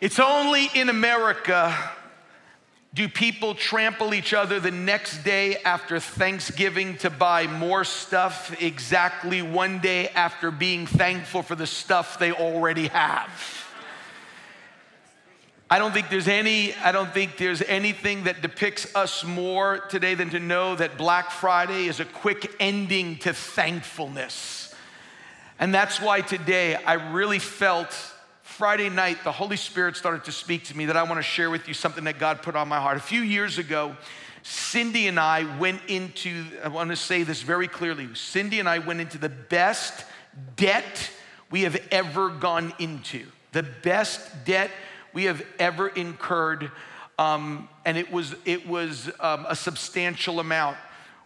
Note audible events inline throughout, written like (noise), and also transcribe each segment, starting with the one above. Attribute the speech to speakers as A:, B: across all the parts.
A: It's only in America do people trample each other the next day after Thanksgiving to buy more stuff exactly one day after being thankful for the stuff they already have. I don't think there's any I don't think there's anything that depicts us more today than to know that Black Friday is a quick ending to thankfulness. And that's why today I really felt Friday night, the Holy Spirit started to speak to me that I want to share with you something that God put on my heart. A few years ago, Cindy and I went into, I want to say this very clearly Cindy and I went into the best debt we have ever gone into, the best debt we have ever incurred. Um, and it was, it was um, a substantial amount.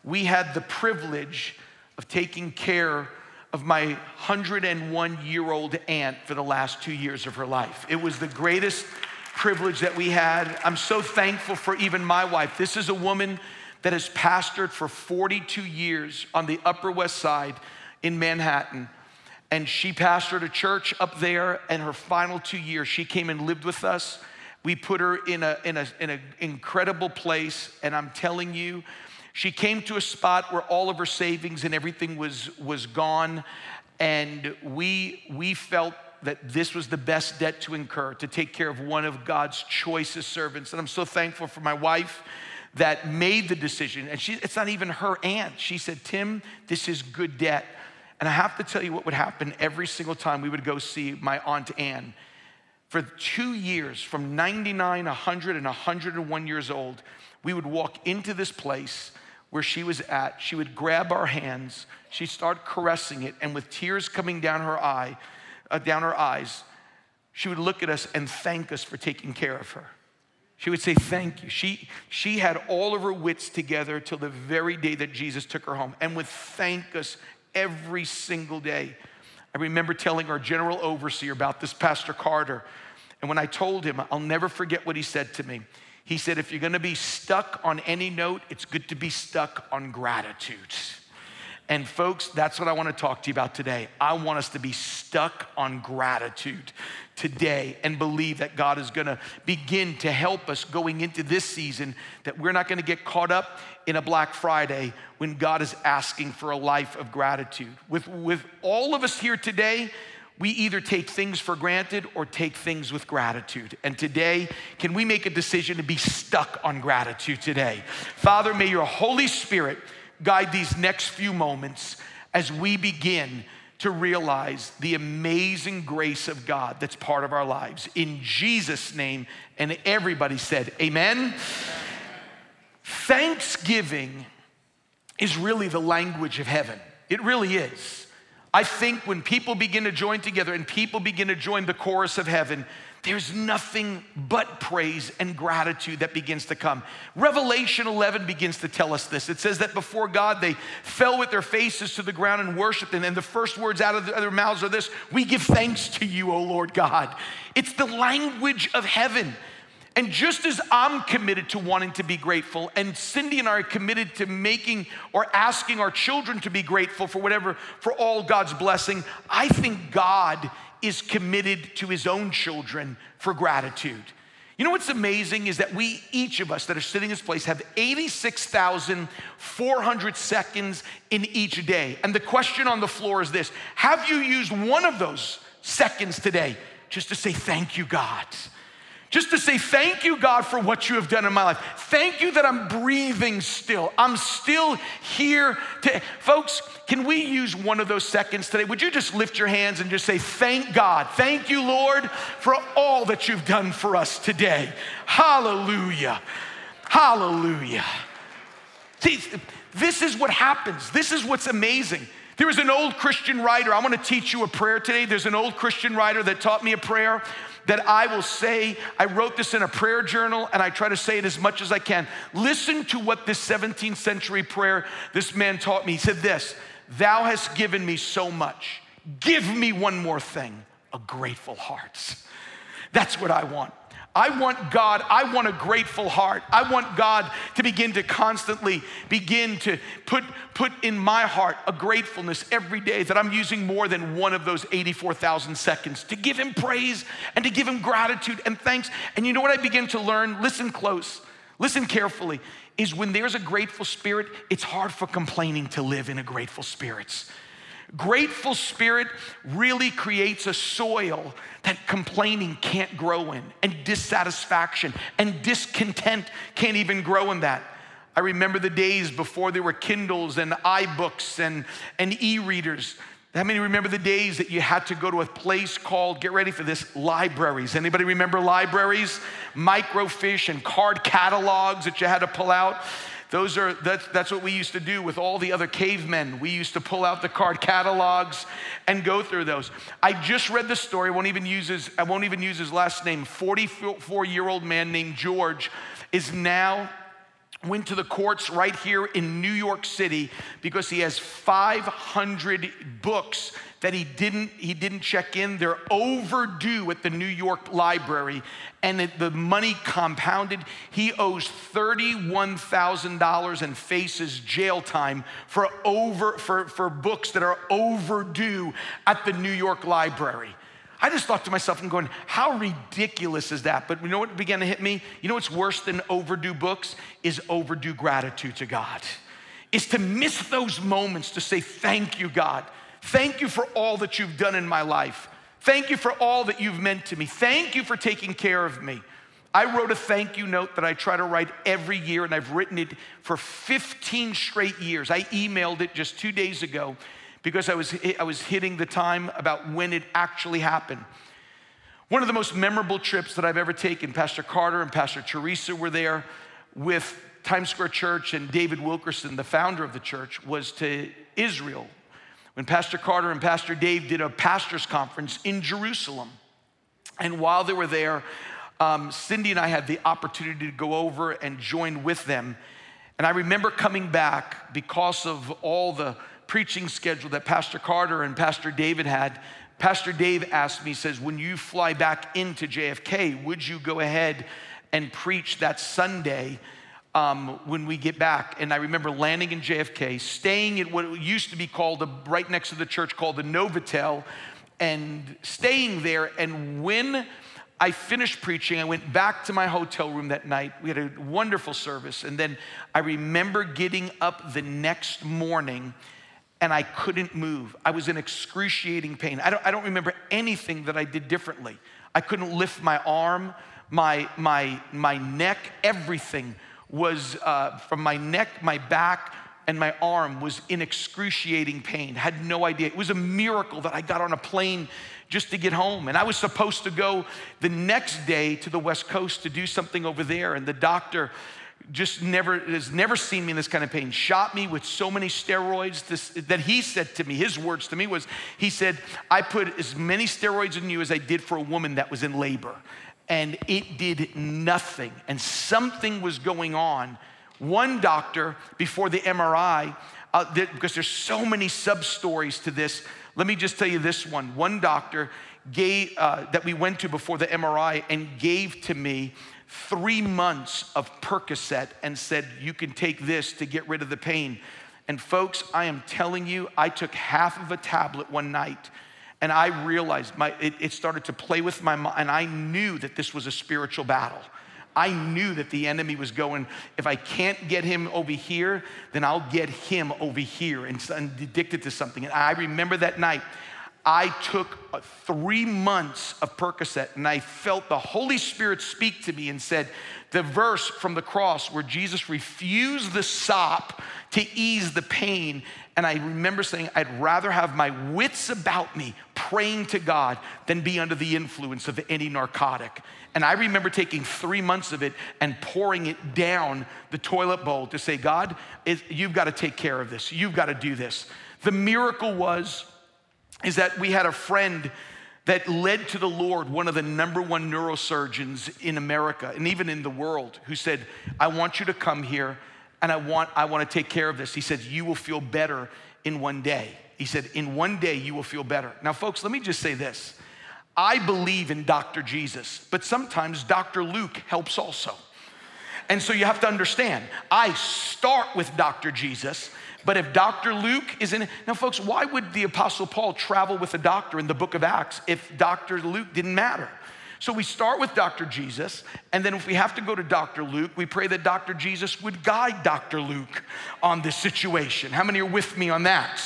A: We had the privilege of taking care of my 101 year old aunt for the last two years of her life. It was the greatest privilege that we had. I'm so thankful for even my wife. This is a woman that has pastored for 42 years on the Upper West Side in Manhattan. And she pastored a church up there, and her final two years, she came and lived with us. We put her in an in a, in a incredible place, and I'm telling you, she came to a spot where all of her savings and everything was, was gone, and we, we felt that this was the best debt to incur to take care of one of God's choicest servants. And I'm so thankful for my wife that made the decision. And she, it's not even her aunt. She said, Tim, this is good debt. And I have to tell you what would happen every single time we would go see my Aunt Anne. For two years, from 99, 100, and 101 years old, we would walk into this place where she was at, she would grab our hands, she'd start caressing it, and with tears coming down her eye, uh, down her eyes, she would look at us and thank us for taking care of her. She would say, Thank you. She, she had all of her wits together till the very day that Jesus took her home and would thank us every single day. I remember telling our general overseer about this, Pastor Carter. And when I told him, I'll never forget what he said to me. He said, if you're gonna be stuck on any note, it's good to be stuck on gratitude. And folks, that's what I wanna to talk to you about today. I want us to be stuck on gratitude today and believe that God is gonna begin to help us going into this season, that we're not gonna get caught up in a Black Friday when God is asking for a life of gratitude. With, with all of us here today, we either take things for granted or take things with gratitude. And today, can we make a decision to be stuck on gratitude today? Father, may your Holy Spirit guide these next few moments as we begin to realize the amazing grace of God that's part of our lives. In Jesus' name, and everybody said, Amen. Amen. Thanksgiving is really the language of heaven, it really is. I think when people begin to join together and people begin to join the chorus of heaven, there's nothing but praise and gratitude that begins to come. Revelation 11 begins to tell us this. It says that before God, they fell with their faces to the ground and worshiped. And then the first words out of their mouths are this We give thanks to you, O Lord God. It's the language of heaven. And just as I'm committed to wanting to be grateful, and Cindy and I are committed to making or asking our children to be grateful for whatever, for all God's blessing, I think God is committed to his own children for gratitude. You know what's amazing is that we, each of us that are sitting in this place, have 86,400 seconds in each day. And the question on the floor is this Have you used one of those seconds today just to say, Thank you, God? just to say, Thank you, God, for what you have done in my life. Thank you that I'm breathing still. I'm still here. To... Folks, can we use one of those seconds today? Would you just lift your hands and just say, Thank God. Thank you, Lord, for all that you've done for us today. Hallelujah. Hallelujah. See, this is what happens. This is what's amazing. There was an old Christian writer. I want to teach you a prayer today. There's an old Christian writer that taught me a prayer that I will say. I wrote this in a prayer journal and I try to say it as much as I can. Listen to what this 17th century prayer this man taught me. He said this Thou hast given me so much. Give me one more thing a grateful heart. That's what I want. I want God, I want a grateful heart. I want God to begin to constantly begin to put, put in my heart a gratefulness every day that I'm using more than one of those 84,000 seconds to give Him praise and to give Him gratitude and thanks. And you know what I begin to learn? Listen close, listen carefully, is when there's a grateful spirit, it's hard for complaining to live in a grateful spirit. Grateful spirit really creates a soil that complaining can't grow in, and dissatisfaction and discontent can't even grow in that. I remember the days before there were Kindles and iBooks and, and e readers. How many remember the days that you had to go to a place called, get ready for this, libraries? Anybody remember libraries? Microfiche and card catalogs that you had to pull out. Those are that's, that's what we used to do with all the other cavemen. We used to pull out the card catalogs and go through those. I just read the story. I won't even use his I won't even use his last name. 44 year old man named George is now went to the courts right here in New York City because he has 500 books that he didn't he didn't check in they're overdue at the New York library and the money compounded he owes $31,000 and faces jail time for over for for books that are overdue at the New York library I just thought to myself, I'm going, how ridiculous is that? But you know what began to hit me? You know what's worse than overdue books is overdue gratitude to God. Is to miss those moments to say, thank you, God. Thank you for all that you've done in my life. Thank you for all that you've meant to me. Thank you for taking care of me. I wrote a thank you note that I try to write every year, and I've written it for 15 straight years. I emailed it just two days ago because I was, I was hitting the time about when it actually happened. One of the most memorable trips that I've ever taken, Pastor Carter and Pastor Teresa were there with Times Square Church and David Wilkerson, the founder of the church, was to Israel when Pastor Carter and Pastor Dave did a pastor's conference in Jerusalem. And while they were there, um, Cindy and I had the opportunity to go over and join with them. And I remember coming back because of all the preaching schedule that Pastor Carter and Pastor David had, Pastor Dave asked me, says, when you fly back into JFK, would you go ahead and preach that Sunday um, when we get back? And I remember landing in JFK, staying at what used to be called, a, right next to the church, called the Novotel, and staying there. And when I finished preaching. I went back to my hotel room that night. We had a wonderful service. And then I remember getting up the next morning and I couldn't move. I was in excruciating pain. I don't, I don't remember anything that I did differently. I couldn't lift my arm, my, my, my neck, everything was uh, from my neck, my back, and my arm was in excruciating pain. Had no idea. It was a miracle that I got on a plane just to get home. And I was supposed to go the next day to the West Coast to do something over there. And the doctor just never has never seen me in this kind of pain shot me with so many steroids this, that he said to me his words to me was he said i put as many steroids in you as i did for a woman that was in labor and it did nothing and something was going on one doctor before the mri uh, because there's so many sub stories to this let me just tell you this one one doctor gave, uh, that we went to before the mri and gave to me three months of Percocet and said, You can take this to get rid of the pain. And folks, I am telling you, I took half of a tablet one night and I realized my, it, it started to play with my mind, and I knew that this was a spiritual battle. I knew that the enemy was going, if I can't get him over here, then I'll get him over here and, and addicted to something. And I remember that night, I took uh, three months of Percocet and I felt the Holy Spirit speak to me and said, The verse from the cross where Jesus refused the sop to ease the pain. And I remember saying, I'd rather have my wits about me praying to God than be under the influence of any narcotic. And I remember taking three months of it and pouring it down the toilet bowl to say, God, you've got to take care of this. You've got to do this. The miracle was is that we had a friend that led to the Lord, one of the number one neurosurgeons in America and even in the world, who said, I want you to come here and I want, I want to take care of this. He said, You will feel better in one day. He said, In one day, you will feel better. Now, folks, let me just say this I believe in Dr. Jesus, but sometimes Dr. Luke helps also. And so you have to understand, I start with Dr. Jesus but if Dr. Luke is in now, folks, why would the Apostle Paul travel with a doctor in the book of Acts if Dr. Luke didn't matter? So we start with Dr. Jesus, and then if we have to go to Dr. Luke, we pray that Dr. Jesus would guide Dr. Luke on this situation. How many are with me on that?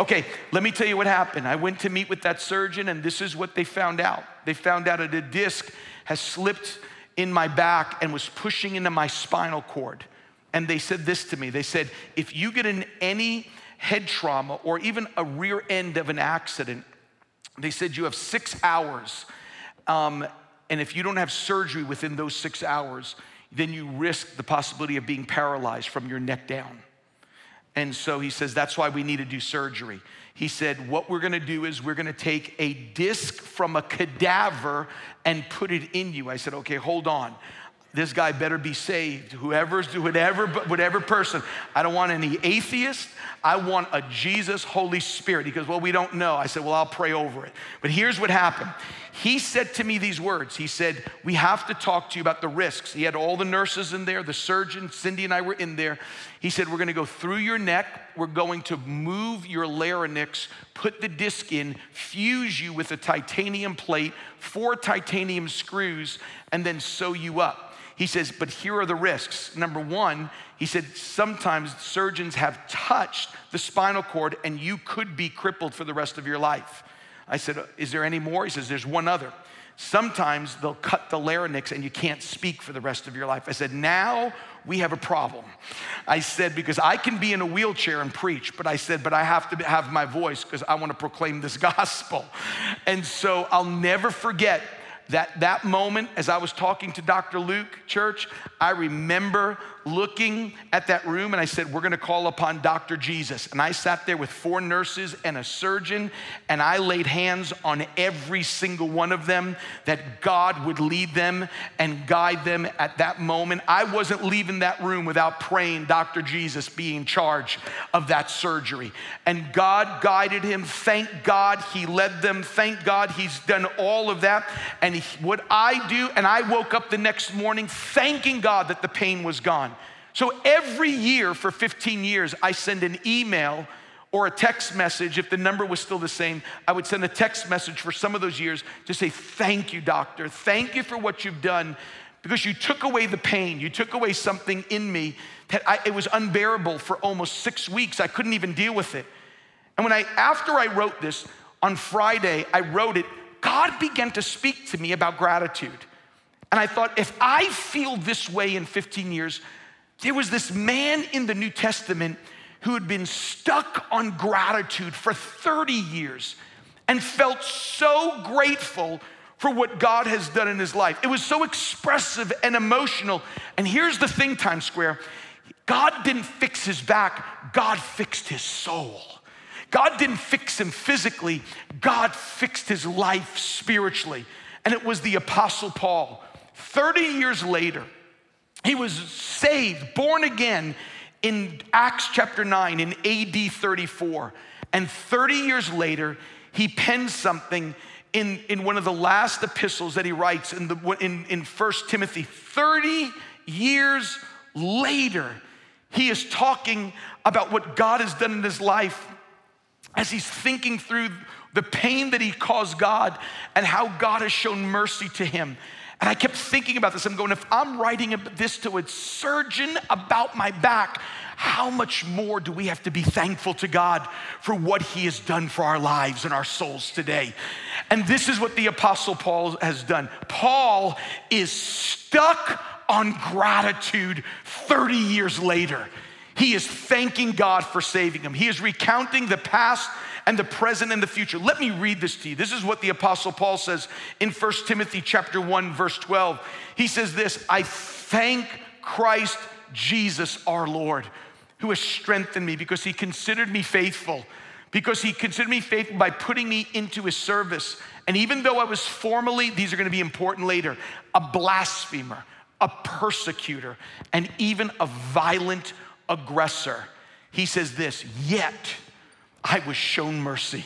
A: Okay, let me tell you what happened. I went to meet with that surgeon, and this is what they found out. They found out that a disc has slipped in my back and was pushing into my spinal cord and they said this to me. They said, if you get in any head trauma or even a rear end of an accident, they said you have six hours. Um, and if you don't have surgery within those six hours, then you risk the possibility of being paralyzed from your neck down. And so he says, that's why we need to do surgery. He said, what we're gonna do is we're gonna take a disc from a cadaver and put it in you. I said, okay, hold on this guy better be saved. Whoever's, whatever, whatever person. I don't want any atheist. I want a Jesus Holy Spirit. He goes, Well, we don't know. I said, Well, I'll pray over it. But here's what happened. He said to me these words. He said, We have to talk to you about the risks. He had all the nurses in there, the surgeon, Cindy and I were in there. He said, We're gonna go through your neck. We're going to move your larynx, put the disc in, fuse you with a titanium plate, four titanium screws, and then sew you up he says, but here are the risks. Number one, he said, sometimes surgeons have touched the spinal cord and you could be crippled for the rest of your life. I said, is there any more? He says, there's one other. Sometimes they'll cut the larynx and you can't speak for the rest of your life. I said, now we have a problem. I said, because I can be in a wheelchair and preach, but I said, but I have to have my voice because I want to proclaim this (laughs) gospel. And so I'll never forget that, that moment as I was talking to Dr. Luke, church, I remember looking at that room and I said, We're gonna call upon Dr. Jesus. And I sat there with four nurses and a surgeon, and I laid hands on every single one of them that God would lead them and guide them at that moment. I wasn't leaving that room without praying Dr. Jesus being in charge of that surgery. And God guided him. Thank God he led them. Thank God he's done all of that. And what I do, and I woke up the next morning thanking God that the pain was gone. So every year for 15 years, I send an email or a text message. If the number was still the same, I would send a text message for some of those years to say, Thank you, doctor. Thank you for what you've done because you took away the pain. You took away something in me that I, it was unbearable for almost six weeks. I couldn't even deal with it. And when I, after I wrote this on Friday, I wrote it, God began to speak to me about gratitude. And I thought, if I feel this way in 15 years, there was this man in the New Testament who had been stuck on gratitude for 30 years and felt so grateful for what God has done in his life. It was so expressive and emotional. And here's the thing, Times Square God didn't fix his back, God fixed his soul. God didn't fix him physically, God fixed his life spiritually. And it was the Apostle Paul. 30 years later, he was saved, born again in Acts chapter 9 in AD 34. And 30 years later, he pens something in, in one of the last epistles that he writes in, the, in, in 1 Timothy. 30 years later, he is talking about what God has done in his life as he's thinking through the pain that he caused God and how God has shown mercy to him and I kept thinking about this. I'm going, if I'm writing this to a surgeon about my back, how much more do we have to be thankful to God for what He has done for our lives and our souls today? And this is what the Apostle Paul has done. Paul is stuck on gratitude 30 years later. He is thanking God for saving him. He is recounting the past and the present and the future. Let me read this to you. This is what the apostle Paul says in 1 Timothy chapter 1 verse 12. He says this, "I thank Christ Jesus our Lord, who has strengthened me because he considered me faithful." Because he considered me faithful by putting me into his service. And even though I was formerly, these are gonna be important later, a blasphemer, a persecutor, and even a violent aggressor, he says this, yet I was shown mercy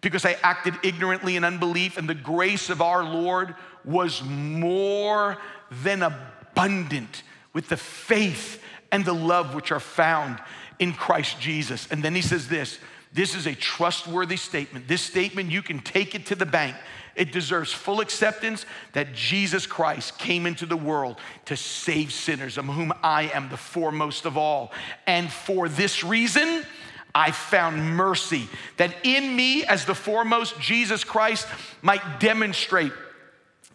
A: because I acted ignorantly in unbelief, and the grace of our Lord was more than abundant with the faith and the love which are found in Christ Jesus. And then he says this this is a trustworthy statement. This statement, you can take it to the bank. It deserves full acceptance that Jesus Christ came into the world to save sinners, of whom I am the foremost of all. And for this reason, I found mercy, that in me, as the foremost, Jesus Christ might demonstrate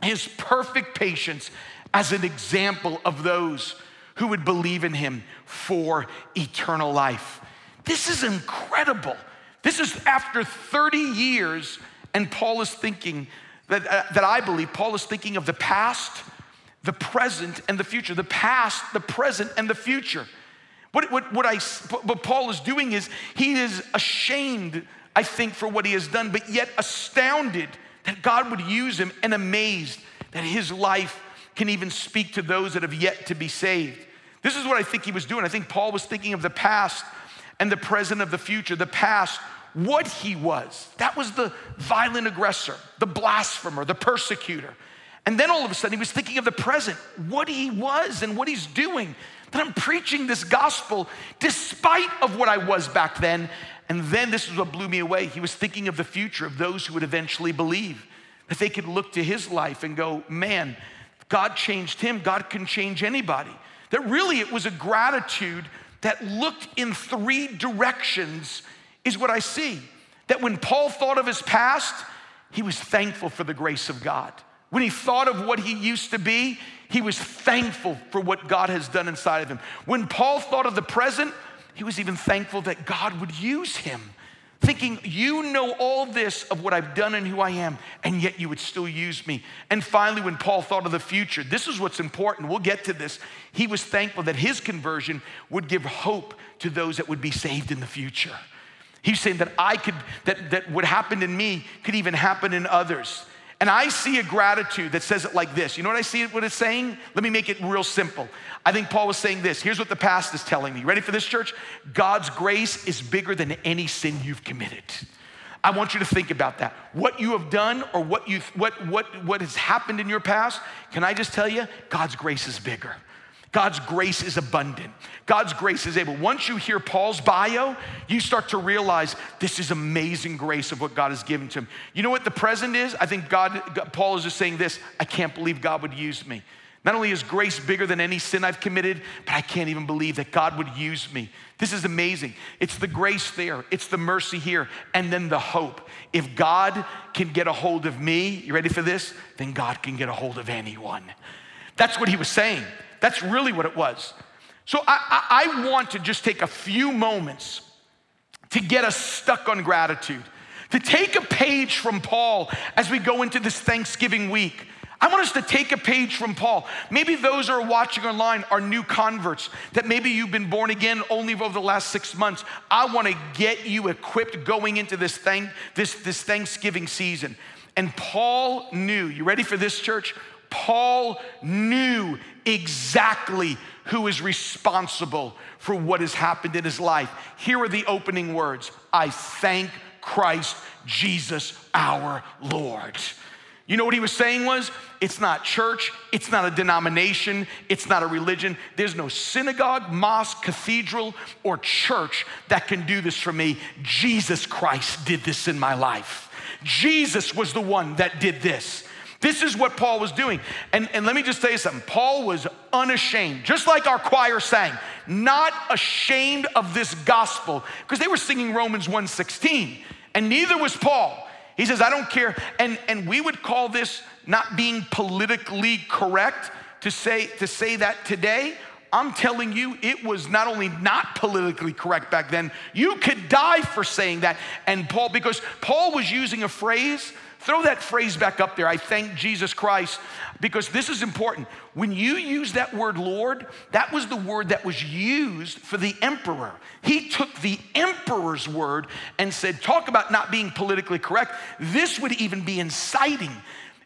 A: his perfect patience as an example of those who would believe in him for eternal life. This is incredible. This is after 30 years, and Paul is thinking that, uh, that I believe Paul is thinking of the past, the present, and the future. The past, the present, and the future. What, what, what, I, what Paul is doing is he is ashamed, I think, for what he has done, but yet astounded that God would use him and amazed that his life can even speak to those that have yet to be saved. This is what I think he was doing. I think Paul was thinking of the past, and the present of the future, the past, what he was. That was the violent aggressor, the blasphemer, the persecutor. And then all of a sudden, he was thinking of the present, what he was and what he's doing. That I'm preaching this gospel despite of what I was back then. And then this is what blew me away. He was thinking of the future of those who would eventually believe, that they could look to his life and go, man, God changed him. God can change anybody. That really it was a gratitude that looked in three directions is what I see. That when Paul thought of his past, he was thankful for the grace of God. When he thought of what he used to be, he was thankful for what God has done inside of him. When Paul thought of the present, he was even thankful that God would use him thinking, You know all this of what I've done and who I am, and yet you would still use me. And finally, when Paul thought of the future, this is what's important. We'll get to this. He was thankful that his conversion would give hope to those that would be saved in the future. He's saying that I could, that, that what happened in me could even happen in others. And I see a gratitude that says it like this. You know what I see what it's saying? Let me make it real simple. I think Paul was saying this. Here's what the past is telling me. Ready for this, church? God's grace is bigger than any sin you've committed. I want you to think about that. What you have done or what, you what, what, what has happened in your past, can I just tell you, God's grace is bigger. God's grace is abundant. God's grace is able. Once you hear Paul's bio, you start to realize this is amazing grace of what God has given to him. You know what the present is? I think God, Paul is just saying this I can't believe God would use me. Not only is grace bigger than any sin I've committed, but I can't even believe that God would use me. This is amazing. It's the grace there, it's the mercy here, and then the hope. If God can get a hold of me, you ready for this? Then God can get a hold of anyone. That's what he was saying. That's really what it was. So I, I, I want to just take a few moments to get us stuck on gratitude, to take a page from Paul as we go into this Thanksgiving week. I want us to take a page from Paul. Maybe those who are watching online are new converts, that maybe you've been born again only over the last six months. I want to get you equipped going into this, thing, this, this Thanksgiving season. And Paul knew, you ready for this, church? Paul knew exactly who is responsible for what has happened in his life. Here are the opening words I thank Christ Jesus our Lord. You know what he was saying was, it's not church, it's not a denomination, it's not a religion. There's no synagogue, mosque, cathedral, or church that can do this for me. Jesus Christ did this in my life. Jesus was the one that did this. This is what Paul was doing. And, and let me just say something Paul was unashamed, just like our choir sang, not ashamed of this gospel, because they were singing Romans 1:16, and neither was Paul. He says, I don't care. And, and we would call this not being politically correct to say, to say that today. I'm telling you, it was not only not politically correct back then, you could die for saying that. And Paul, because Paul was using a phrase Throw that phrase back up there. I thank Jesus Christ because this is important. When you use that word Lord, that was the word that was used for the emperor. He took the emperor's word and said, Talk about not being politically correct. This would even be inciting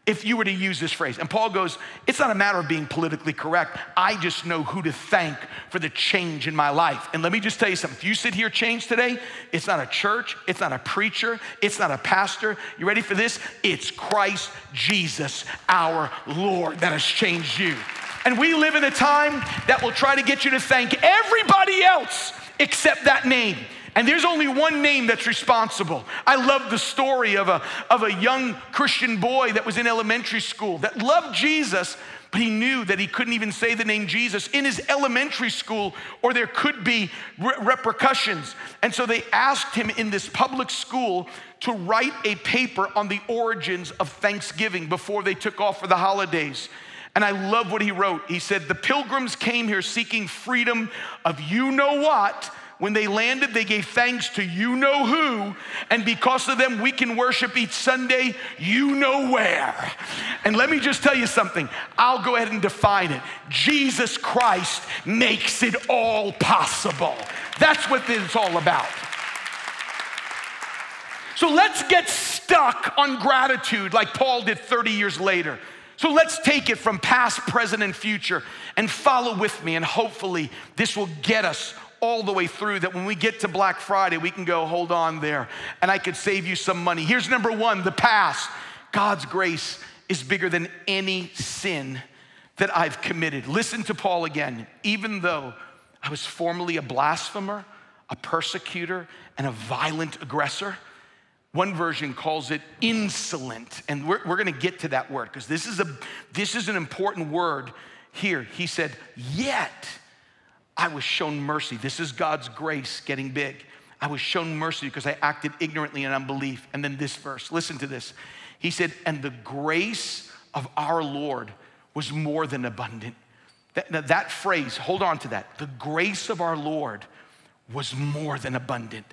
A: if you were to use this phrase. And Paul goes, It's not a matter of being politically correct. I just know who to thank for the change in my life. And let me just tell you something. If you sit here changed today, it's not a church, it's not a preacher, it's not a pastor. You ready for this? It's Christ Jesus, our Lord, that has changed you. And we live in a time that will try to get you to thank everybody else except that name. And there's only one name that's responsible. I love the story of a, of a young Christian boy that was in elementary school that loved Jesus, but he knew that he couldn't even say the name Jesus in his elementary school, or there could be re- repercussions. And so they asked him in this public school to write a paper on the origins of Thanksgiving before they took off for the holidays. And I love what he wrote. He said, The pilgrims came here seeking freedom of you know what when they landed, they gave thanks to you know who, and because of them, we can worship each Sunday, you know where. And let me just tell you something. I'll go ahead and define it. Jesus Christ makes it all possible. That's what it's all about. So let's get stuck on gratitude like Paul did 30 years later. So let's take it from past, present, and future and follow with me, and hopefully, this will get us all the way through that when we get to Black Friday, we can go, hold on there, and I could save you some money. Here's number one the past. God's grace is bigger than any sin that I've committed. Listen to Paul again. Even though I was formerly a blasphemer, a persecutor, and a violent aggressor, one version calls it insolent. And we're, we're gonna get to that word because this, is a this is an important word here. He said, Yet I was shown mercy. This is God's grace getting big. I was shown mercy because I acted ignorantly in unbelief. And then this verse, listen to this. He said, And the grace of our Lord was more than abundant. That, that phrase, hold on to that. The grace of our Lord was more than abundant.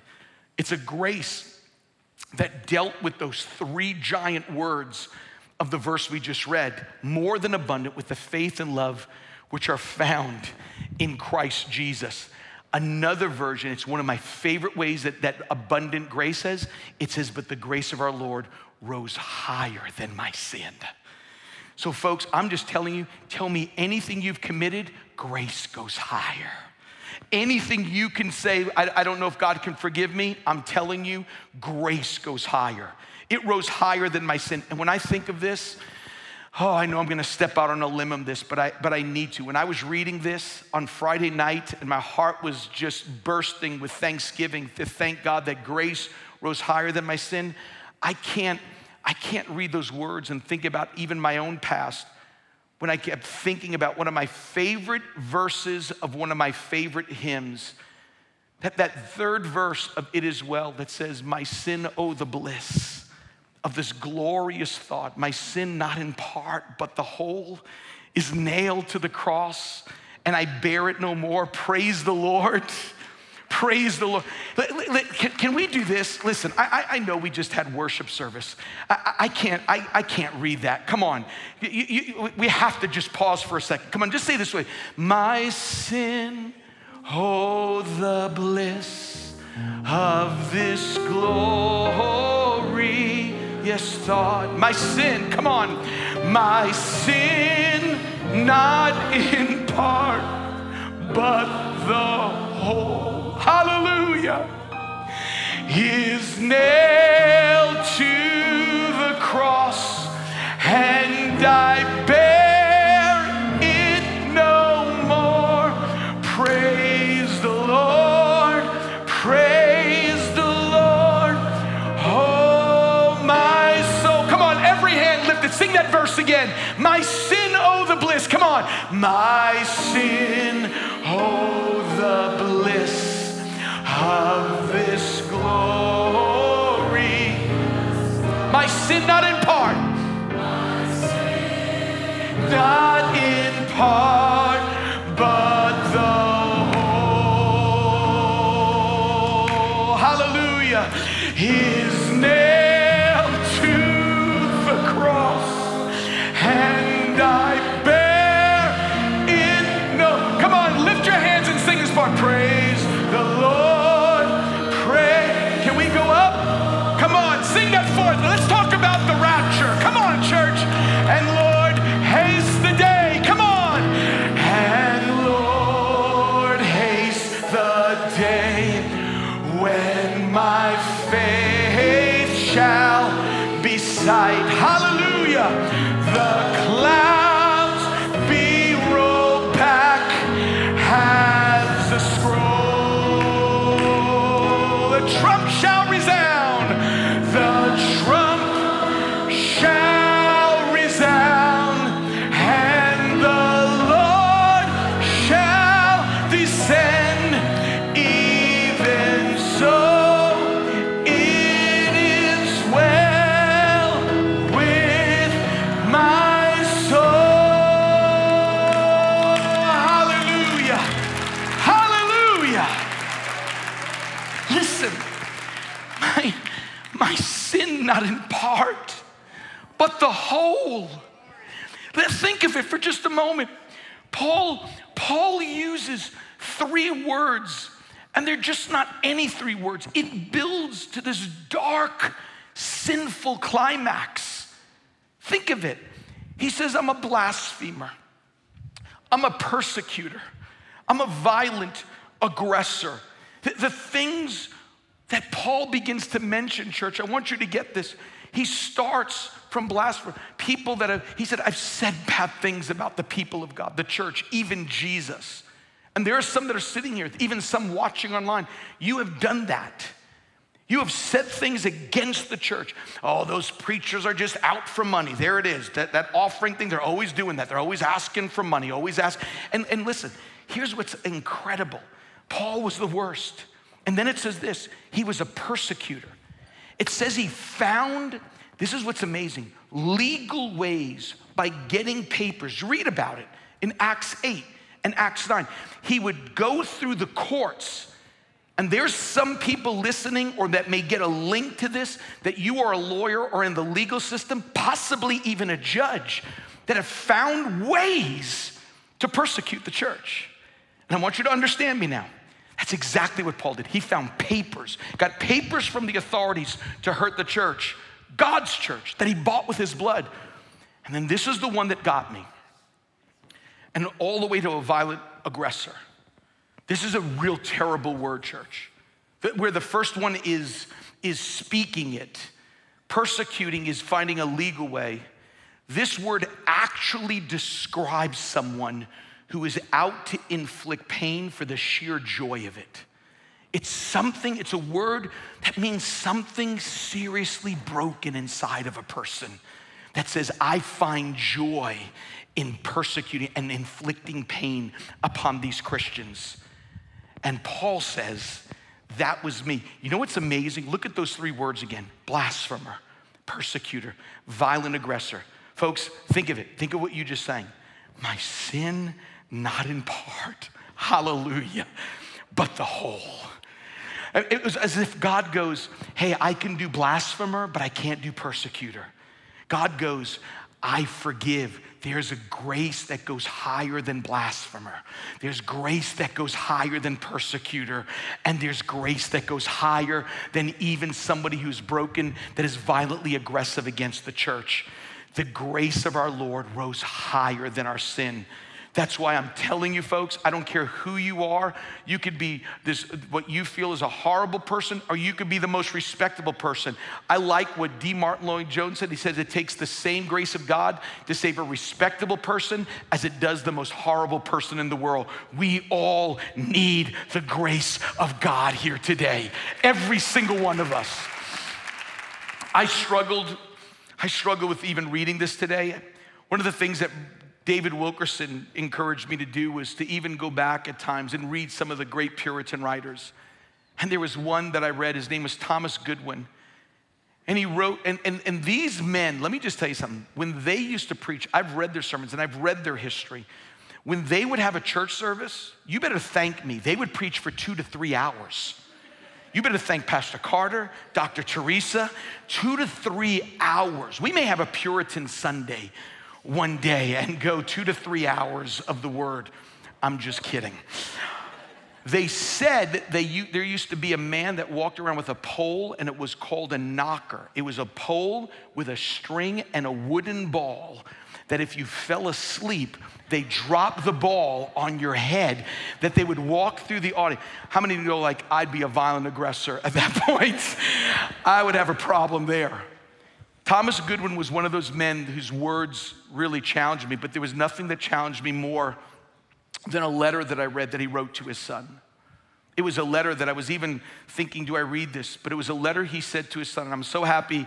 A: It's a grace that dealt with those three giant words of the verse we just read more than abundant with the faith and love which are found in Christ Jesus. Another version, it's one of my favorite ways that, that abundant grace says it says, But the grace of our Lord rose higher than my sin. So, folks, I'm just telling you tell me anything you've committed, grace goes higher. Anything you can say, I, I, don't know if God can forgive me, I'm telling you, grace goes higher. It rose higher than my sin. And when I think of this, oh, I know I'm gonna step out on a limb on this, but I, but I need to. When I was reading this on Friday night, and my heart was just bursting with thanksgiving to thank God that grace rose higher than my sin, I can't, I can't read those words and think about even my own past when I kept thinking about one of my favorite verses of one of my favorite hymns. That, that third verse of It Is Well that says, My sin, oh, the bliss of this glorious thought my sin, not in part, but the whole, is nailed to the cross and I bear it no more. Praise the Lord. (laughs) Praise the Lord. Can we do this? Listen, I, I know we just had worship service. I, I can't, I, I can't read that. Come on. You, you, we have to just pause for a second. Come on, just say this way My sin, oh, the bliss of this glory yes thought. My sin, come on. My sin, not in part, but the whole. Hallelujah. His nailed to the cross, and I bear. that verse again. My sin, oh, the bliss. Come on. My sin, oh, the bliss of this glory. My sin, not in part. Not in part, but the whole. Hallelujah. His it for just a moment. Paul, Paul uses three words, and they're just not any three words. It builds to this dark, sinful climax. Think of it. He says, I'm a blasphemer, I'm a persecutor, I'm a violent aggressor. The, the things that Paul begins to mention, church, I want you to get this. He starts from blasphemy, people that have, he said, I've said bad things about the people of God, the church, even Jesus. And there are some that are sitting here, even some watching online. You have done that. You have said things against the church. Oh, those preachers are just out for money. There it is. That, that offering thing, they're always doing that. They're always asking for money, always ask. And, and listen, here's what's incredible Paul was the worst. And then it says this he was a persecutor. It says he found this is what's amazing legal ways by getting papers. Read about it in Acts 8 and Acts 9. He would go through the courts. And there's some people listening or that may get a link to this that you are a lawyer or in the legal system, possibly even a judge, that have found ways to persecute the church. And I want you to understand me now. That's exactly what Paul did. He found papers, got papers from the authorities to hurt the church God's church that he bought with his blood. And then this is the one that got me. And all the way to a violent aggressor. This is a real terrible word, church, where the first one is, is speaking it, persecuting is finding a legal way. This word actually describes someone who is out to inflict pain for the sheer joy of it. It's something, it's a word that means something seriously broken inside of a person that says, I find joy in persecuting and inflicting pain upon these Christians. And Paul says, That was me. You know what's amazing? Look at those three words again blasphemer, persecutor, violent aggressor. Folks, think of it. Think of what you just sang. My sin, not in part, hallelujah, but the whole it was as if God goes, Hey, I can do blasphemer, but I can't do persecutor. God goes, I forgive. There's a grace that goes higher than blasphemer. There's grace that goes higher than persecutor. And there's grace that goes higher than even somebody who's broken, that is violently aggressive against the church. The grace of our Lord rose higher than our sin. That's why I'm telling you, folks, I don't care who you are. You could be this, what you feel is a horrible person, or you could be the most respectable person. I like what D. Martyn Lloyd Jones said. He says it takes the same grace of God to save a respectable person as it does the most horrible person in the world. We all need the grace of God here today, every single one of us. I struggled. I struggle with even reading this today. One of the things that David Wilkerson encouraged me to do was to even go back at times and read some of the great Puritan writers. And there was one that I read, his name was Thomas Goodwin. And he wrote, and, and, and these men, let me just tell you something. When they used to preach, I've read their sermons and I've read their history. When they would have a church service, you better thank me. They would preach for two to three hours. You better thank Pastor Carter, Dr. Teresa, two to three hours. We may have a Puritan Sunday, one day and go two to three hours of the word. I'm just kidding. They said they, there used to be a man that walked around with a pole and it was called a knocker. It was a pole with a string and a wooden ball that if you fell asleep, they drop the ball on your head, that they would walk through the audience. How many of you know, like, I'd be a violent aggressor at that (laughs) point? I would have a problem there. Thomas Goodwin was one of those men whose words really challenged me, but there was nothing that challenged me more than a letter that I read that he wrote to his son. It was a letter that I was even thinking, do I read this? But it was a letter he said to his son, and I'm so happy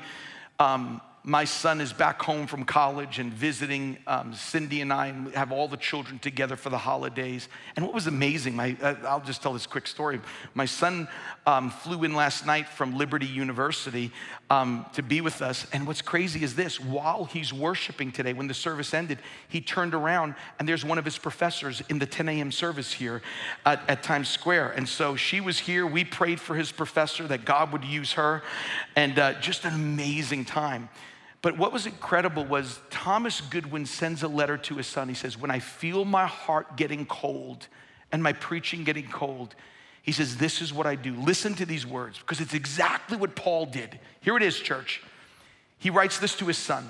A: um, my son is back home from college and visiting um, Cindy and I, and we have all the children together for the holidays. And what was amazing, my, uh, I'll just tell this quick story. My son um, flew in last night from Liberty University um, to be with us. And what's crazy is this while he's worshiping today, when the service ended, he turned around and there's one of his professors in the 10 a.m. service here at, at Times Square. And so she was here. We prayed for his professor that God would use her, and uh, just an amazing time. But what was incredible was Thomas Goodwin sends a letter to his son. He says, When I feel my heart getting cold and my preaching getting cold, he says, This is what I do. Listen to these words because it's exactly what Paul did. Here it is, church. He writes this to his son.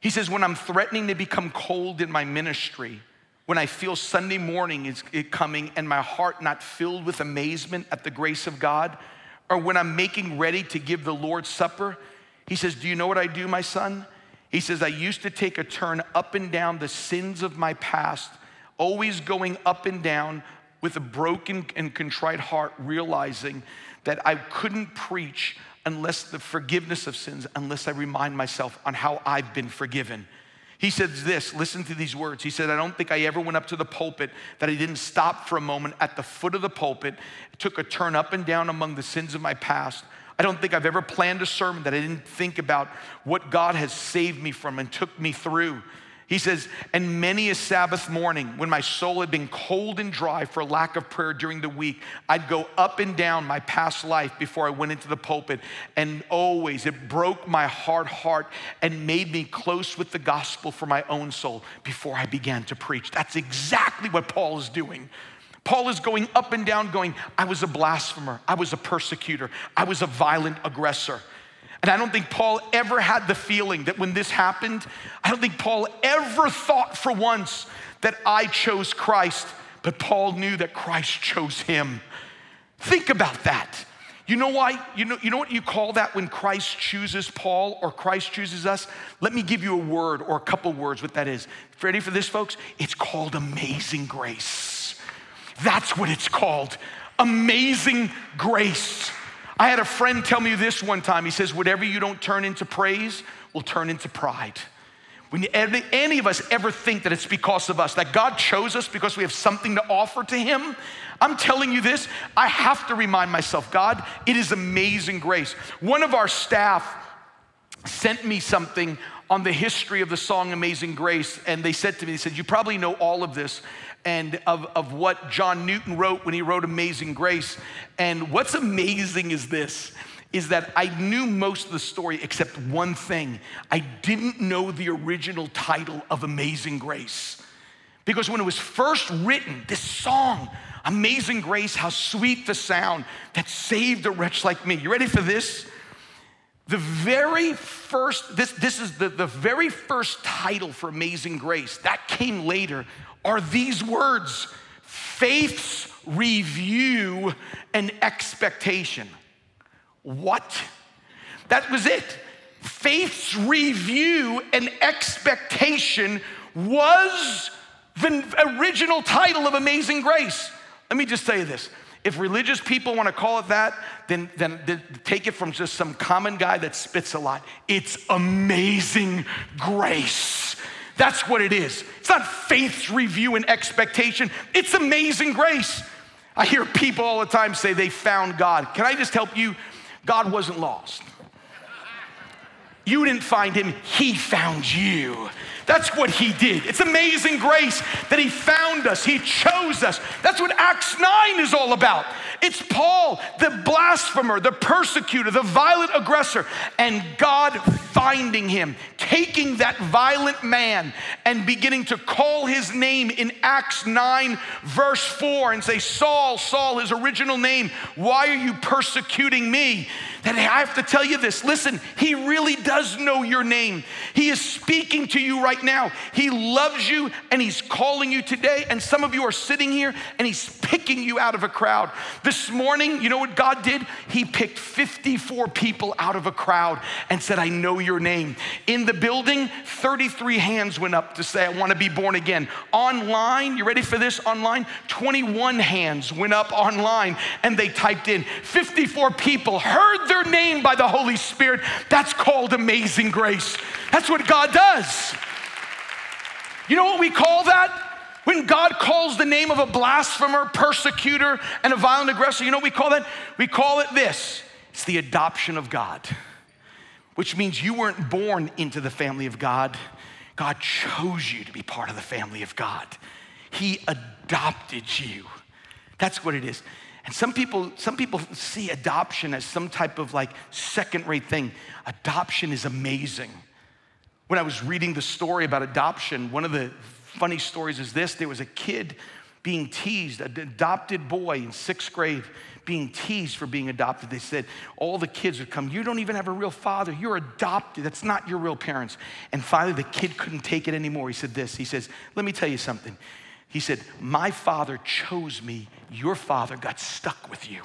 A: He says, When I'm threatening to become cold in my ministry, when I feel Sunday morning is eh, coming and my heart not filled with amazement at the grace of God, or when I'm making ready to give the Lord's Supper, he says, Do you know what I do, my son? He says, I used to take a turn up and down the sins of my past, always going up and down with a broken and contrite heart, realizing that I couldn't preach unless the forgiveness of sins, unless I remind myself on how I've been forgiven. He says this, listen to these words. He said, I don't think I ever went up to the pulpit that I didn't stop for a moment at the foot of the pulpit, took a turn up and down among the sins of my past, I don't think I've ever planned a sermon that I didn't think about what God has saved me from and took me through. He says, and many a Sabbath morning when my soul had been cold and dry for lack of prayer during the week, I'd go up and down my past life before I went into the pulpit. And always it broke my hard heart and made me close with the gospel for my own soul before I began to preach. That's exactly what Paul is doing Paul is going up and down, going, I was a blasphemer, I was a persecutor, I was a violent aggressor. And I don't think Paul ever had the feeling that when this happened, I don't think Paul ever thought for once that I chose Christ, but Paul knew that Christ chose him. Think about that. You know why? You know, you know what you call that when Christ chooses Paul or Christ chooses us? Let me give you a word or a couple words what that is. Ready for this, folks? It's called amazing grace. That's what it's called amazing grace. I had a friend tell me this one time. He says, Whatever you don't turn into praise will turn into pride. When any of us ever think that it's because of us, that God chose us because we have something to offer to Him, I'm telling you this, I have to remind myself, God, it is amazing grace. One of our staff sent me something on the history of the song Amazing Grace, and they said to me, They said, You probably know all of this, and of, of what John Newton wrote when he wrote Amazing Grace. And what's amazing is this is that I knew most of the story except one thing. I didn't know the original title of Amazing Grace. Because when it was first written, this song, Amazing Grace, how sweet the sound that saved a wretch like me. You ready for this? The very first, this, this is the, the very first title for Amazing Grace. That came later are these words faith's review and expectation. What? That was it. Faith's review and expectation was the original title of Amazing Grace. Let me just say this. If religious people want to call it that, then, then, then, take it from just some common guy that spits a lot. It's amazing grace. That's what it is. It's not faith's review and expectation, it's amazing grace. I hear people all the time say they found God. Can I just help you? God wasn't lost. You didn't find him, he found you. That's what he did. It's amazing grace that he found us, he chose us. That's what Acts 9 is all about. It's Paul, the blasphemer, the persecutor, the violent aggressor, and God finding him, taking that violent man and beginning to call his name in Acts 9, verse 4, and say, Saul, Saul, his original name, why are you persecuting me? And I have to tell you this listen, He really does know your name. He is speaking to you right now. He loves you and He's calling you today. And some of you are sitting here and He's picking you out of a crowd. This morning, you know what God did? He picked 54 people out of a crowd and said, I know your name. In the building, 33 hands went up to say, I want to be born again. Online, you ready for this? Online, 21 hands went up online and they typed in. 54 people heard their name by the Holy Spirit. That's called amazing grace. That's what God does. You know what we call that? When God calls the name of a blasphemer, persecutor, and a violent aggressor, you know we call that? We call it this it's the adoption of God, which means you weren't born into the family of God. God chose you to be part of the family of God. He adopted you. That's what it is. And some people, some people see adoption as some type of like second rate thing. Adoption is amazing. When I was reading the story about adoption, one of the funny stories is this there was a kid being teased, an adopted boy in sixth grade being teased for being adopted. They said, All the kids would come, You don't even have a real father. You're adopted. That's not your real parents. And finally, the kid couldn't take it anymore. He said this He says, Let me tell you something. He said, My father chose me, your father got stuck with you.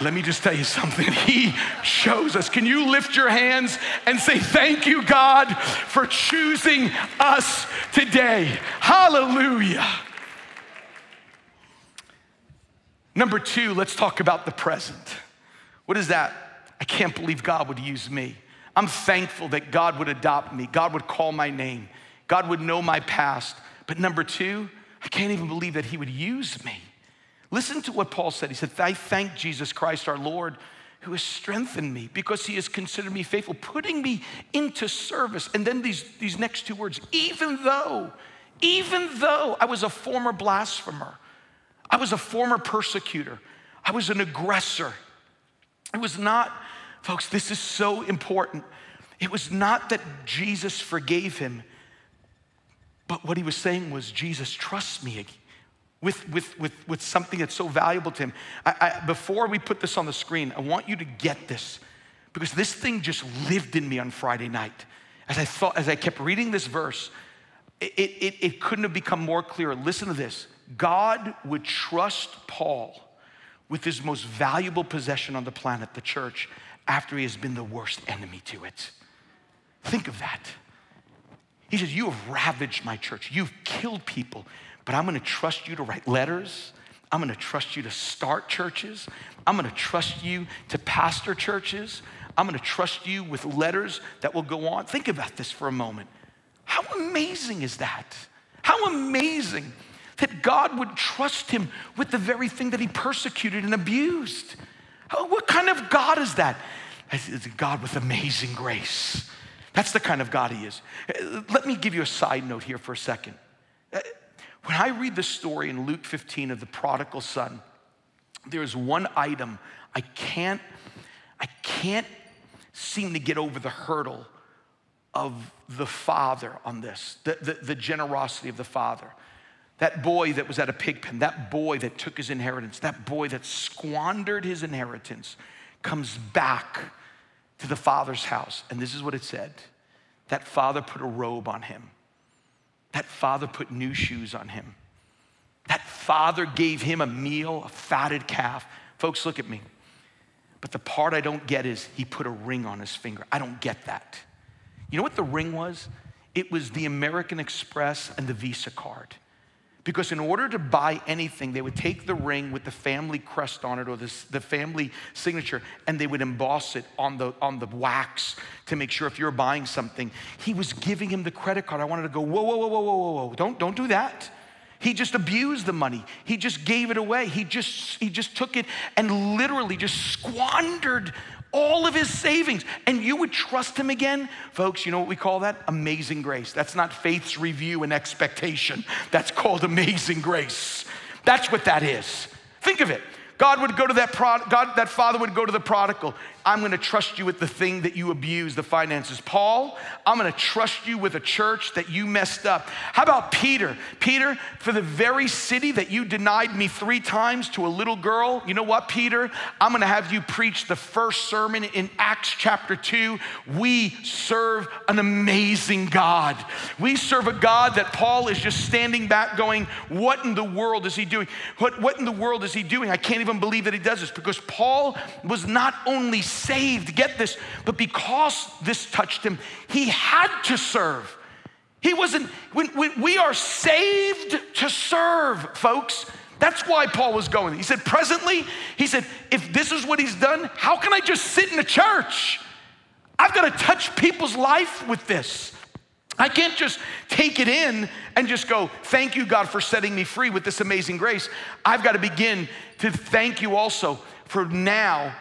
A: Let me just tell you something. (laughs) He chose us. Can you lift your hands and say, Thank you, God, for choosing us today? Hallelujah. Number two, let's talk about the present. What is that? I can't believe God would use me. I'm thankful that God would adopt me, God would call my name, God would know my past, but number two, I can't even believe that he would use me. Listen to what Paul said. He said, I thank Jesus Christ our Lord who has strengthened me because he has considered me faithful, putting me into service. And then these, these next two words, even though, even though I was a former blasphemer, I was a former persecutor, I was an aggressor. It was not, folks, this is so important. It was not that Jesus forgave him, but what he was saying was, Jesus, trust me with, with, with, with something that's so valuable to him. I, I, before we put this on the screen, I want you to get this because this thing just lived in me on Friday night. As I thought, as I kept reading this verse, it, it, it couldn't have become more clear. Listen to this God would trust Paul with his most valuable possession on the planet, the church, after he has been the worst enemy to it. Think of that. He says, You have ravaged my church. You've killed people, but I'm going to trust you to write letters. I'm going to trust you to start churches. I'm going to trust you to pastor churches. I'm going to trust you with letters that will go on. Think about this for a moment. How amazing is that? How amazing that God would trust him with the very thing that he persecuted and abused. What kind of God is that? It's a God with amazing grace. That's the kind of God he is. Uh, let me give you a side note here for a second. Uh, when I read the story in Luke 15 of the prodigal son, there is one item I can't, I can't seem to get over the hurdle of the father on this, the, the, the generosity of the father. That boy that was at a pig pen, that boy that took his inheritance, that boy that squandered his inheritance comes back to the father's house. And this is what it said that father put a robe on him, that father put new shoes on him, that father gave him a meal, a fatted calf. Folks, look at me. But the part I don't get is he put a ring on his finger. I don't get that. You know what the ring was? It was the American Express and the Visa card because in order to buy anything, they would take the ring with the family crest on it or the family signature and they would emboss it on the, on the wax to make sure if you're buying something. He was giving him the credit card. I wanted to go, whoa, whoa, whoa, whoa, whoa, whoa, whoa. Don't, don't do that. He just abused the money. He just gave it away. He just, he just took it and literally just squandered all of his savings, and you would trust him again? Folks, you know what we call that? Amazing grace. That's not faith's review and expectation. That's called amazing grace. That's what that is. Think of it. God would go to that prod, God, that father would go to the prodigal. I'm gonna trust you with the thing that you abused, the finances. Paul, I'm gonna trust you with a church that you messed up. How about Peter? Peter, for the very city that you denied me three times to a little girl, you know what, Peter? I'm gonna have you preach the first sermon in Acts chapter 2. We serve an amazing God. We serve a God that Paul is just standing back going, What in the world is he doing? What, what in the world is he doing? I can't even believe that he does this because Paul was not only saved. Get this. But because this touched him, he had to serve. He wasn't, when, when we are saved to serve, folks. That's why Paul was going. He said, presently, he said, if this is what he's done, how can I just sit in a church? I've got to touch people's life with this. I can't just take it in and just go, thank you, God, for setting me free with this amazing grace. I've got to begin to thank you also for now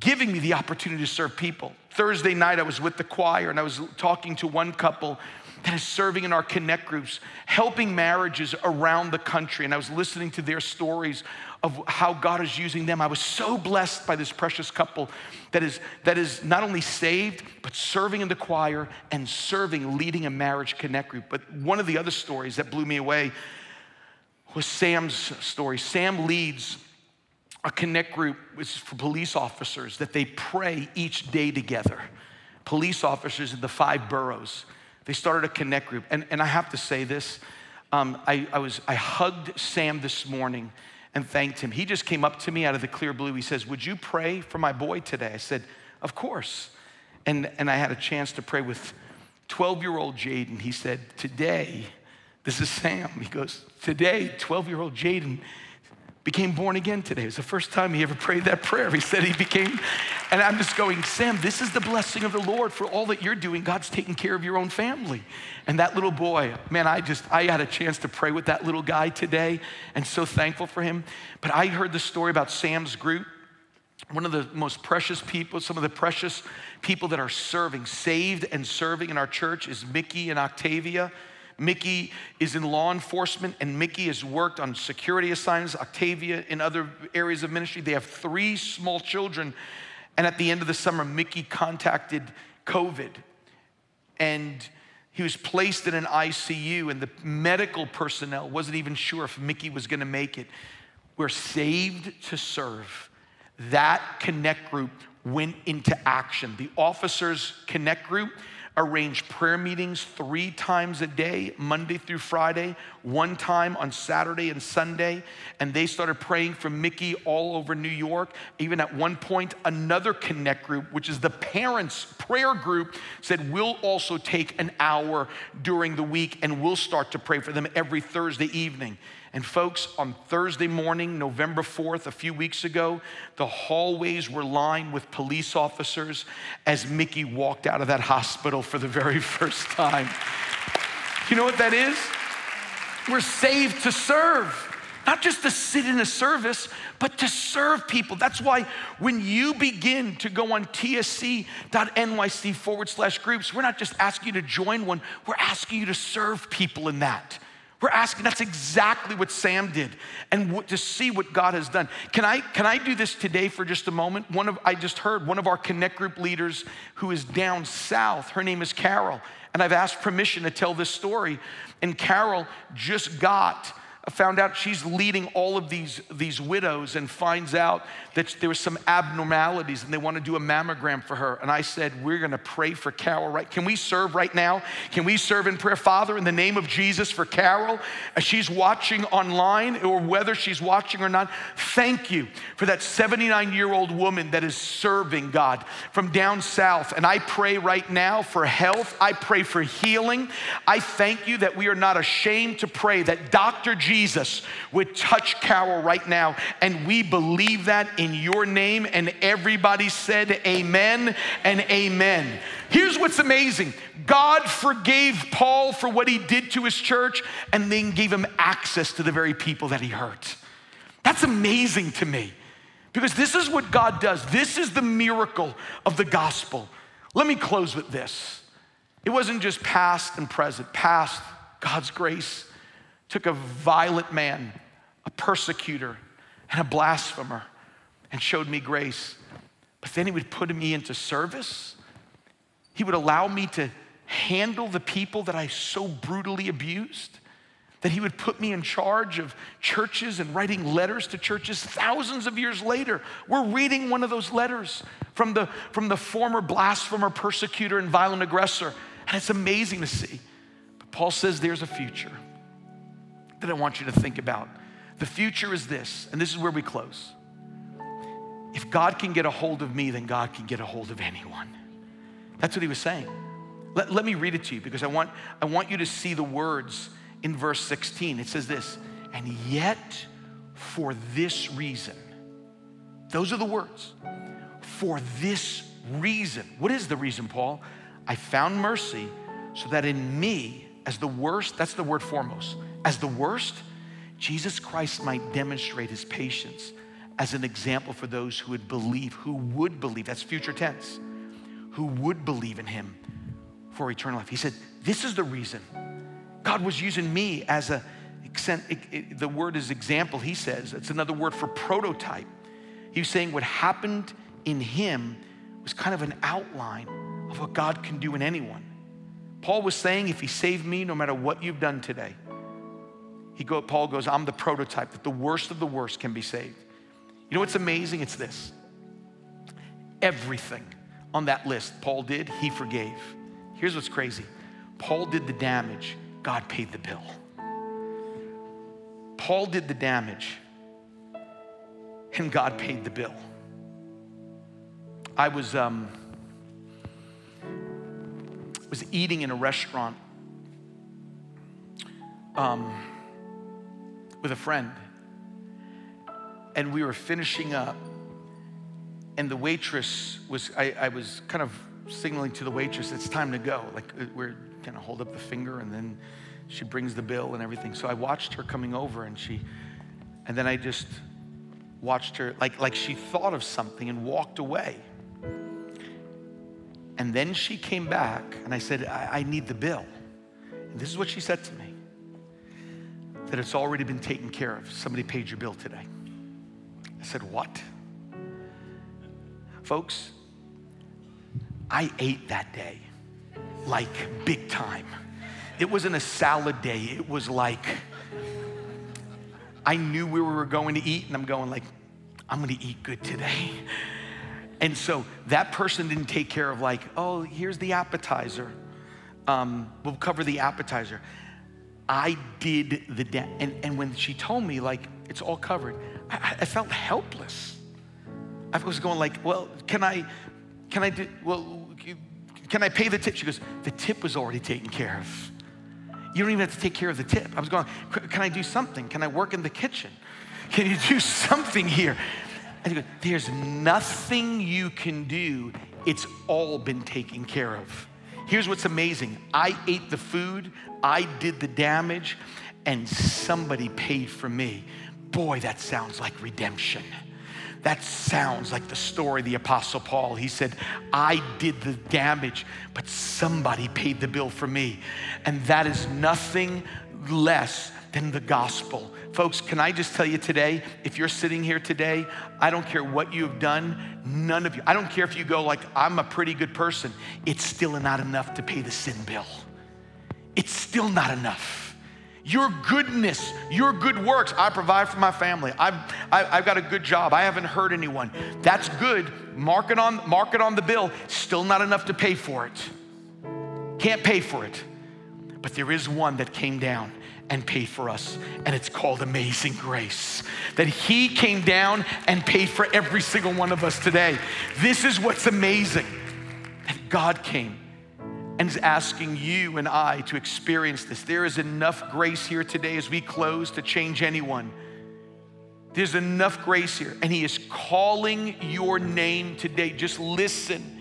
A: giving me the opportunity to serve people. Thursday night, I was with the choir and I was talking to one couple that is serving in our connect groups, helping marriages around the country. And I was listening to their stories of how God is using them. I was so blessed by this precious couple that is, that is not only saved, but serving in the choir and serving, leading a marriage connect group. But one of the other stories that blew me away was Sam's story. Sam leads a connect group is for police officers that they pray each day together. Police officers in the five boroughs. They started a connect group. And, and I have to say this um, I, I, was, I hugged Sam this morning and thanked him. He just came up to me out of the clear blue. He says, Would you pray for my boy today? I said, Of course. And, and I had a chance to pray with 12 year old Jaden. He said, Today, this is Sam. He goes, Today, 12 year old Jaden became born again today. It was the first time he ever prayed that prayer. He said he became, and I'm just going, Sam, this is the blessing of the Lord for all that you're doing. God's taking care of your own family. And that little boy, man, I just, I had a chance to pray with that little guy today and so thankful for him. But I heard the story about Sam's group. One of the most precious people, some of the precious people that are serving, saved and serving in our church is Mickey and Octavia. Mickey is in law enforcement, and Mickey has worked on security assignments, Octavia in other areas of ministry. They have three small children. And at the end of the summer, Mickey contacted COVID and he was placed in an ICU, and the medical personnel wasn't even sure if Mickey was gonna make it. We're saved to serve. That connect group went into action. The officers' connect group arrange prayer meetings three times a day, Monday through Friday, one time on Saturday and Sunday. And they started praying for Mickey all over New York. Even at one point, another Connect group, which is the parents' prayer group, said, We'll also take an hour during the week and we'll start to pray for them every Thursday evening. And folks, on Thursday morning, November 4th, a few weeks ago, the hallways were lined with police officers as Mickey walked out of that hospital for the very (laughs) first time. You know what that is? We're saved to serve. Not just to sit in a service, but to serve people. That's why when you begin to go on tsc.nyc forward slash groups, we're not just asking you to join one, we're asking you to serve people in that. We're asking, that's exactly what Sam did, and to see what God has done. Can I, can I do this today for just a moment? One of, I just heard one of our Connect Group leaders who is down south, her name is Carol, and I've asked permission to tell this story. And Carol just got found out she's leading all of these, these widows and finds out that there was some abnormalities and they want to do a mammogram for her. And I said, We're going to pray for Carol, right? Can we serve right now? Can we serve in prayer? Father, in the name of Jesus for Carol, as she's watching online or whether she's watching or not, thank you for that 79 year old woman that is serving God from down south. And I pray right now for health, I pray for healing. I thank you that we are not ashamed to pray that Dr. Jesus Jesus would touch Carol right now. And we believe that in your name. And everybody said, Amen and Amen. Here's what's amazing God forgave Paul for what he did to his church and then gave him access to the very people that he hurt. That's amazing to me because this is what God does. This is the miracle of the gospel. Let me close with this. It wasn't just past and present, past God's grace, took a violent man, a persecutor, and a blasphemer, and showed me grace. But then he would put me into service. He would allow me to handle the people that I so brutally abused. That he would put me in charge of churches and writing letters to churches thousands of years later. We're reading one of those letters from the, from the former blasphemer, persecutor, and violent aggressor. And it's amazing to see. But Paul says there's a future that I want you to think about. The future is this, and this is where we close. If God can get a hold of me, then God can get a hold of anyone. That's what he was saying. Let, let me read it to you because I want, I want you to see the words in verse 16. It says this, and yet for this reason. Those are the words. For this reason. What is the reason, Paul? I found mercy so that in me, as the worst, that's the word foremost, as the worst, Jesus Christ might demonstrate his patience as an example for those who would believe, who would believe, that's future tense, who would believe in him for eternal life. He said, This is the reason God was using me as a, the word is example, he says. It's another word for prototype. He was saying what happened in him was kind of an outline of what God can do in anyone. Paul was saying, If he saved me, no matter what you've done today, he go, Paul goes, I'm the prototype that the worst of the worst can be saved. You know what's amazing? It's this. Everything on that list Paul did, he forgave. Here's what's crazy Paul did the damage, God paid the bill. Paul did the damage, and God paid the bill. I was, um, was eating in a restaurant. Um, with a friend. And we were finishing up, and the waitress was, I, I was kind of signaling to the waitress, it's time to go. Like uh, we're kind of hold up the finger, and then she brings the bill and everything. So I watched her coming over, and she, and then I just watched her, like, like she thought of something and walked away. And then she came back, and I said, I, I need the bill. And this is what she said to me that it's already been taken care of. Somebody paid your bill today. I said, What? Folks, I ate that day like big time. It wasn't a salad day, it was like I knew where we were going to eat, and I'm going like, I'm gonna eat good today. And so that person didn't take care of like, oh, here's the appetizer. Um, we'll cover the appetizer. I did the debt. And, and when she told me, like, it's all covered, I, I felt helpless. I was going like, well, can I, can I do, well, can I pay the tip? She goes, the tip was already taken care of. You don't even have to take care of the tip. I was going, can I do something? Can I work in the kitchen? Can you do (laughs) something here? And she goes, there's nothing you can do. It's all been taken care of. Here's what's amazing I ate the food, I did the damage, and somebody paid for me. Boy, that sounds like redemption. That sounds like the story of the Apostle Paul. He said, I did the damage, but somebody paid the bill for me. And that is nothing less than the gospel Folks, can I just tell you today, if you're sitting here today, I don't care what you've done, none of you, I don't care if you go like, I'm a pretty good person, it's still not enough to pay the sin bill. It's still not enough your goodness, your good works. I provide for my family. I've, I, have i have got a good job. I haven't hurt anyone. That's good. Mark it, on, mark it on the bill. Still not enough to pay for it. Can't pay for it. But there is one that came down and paid for us. And it's called amazing grace that He came down and paid for every single one of us today. This is what's amazing that God came and is asking you and I to experience this. There is enough grace here today as we close to change anyone. There's enough grace here, and He is calling your name today. Just listen.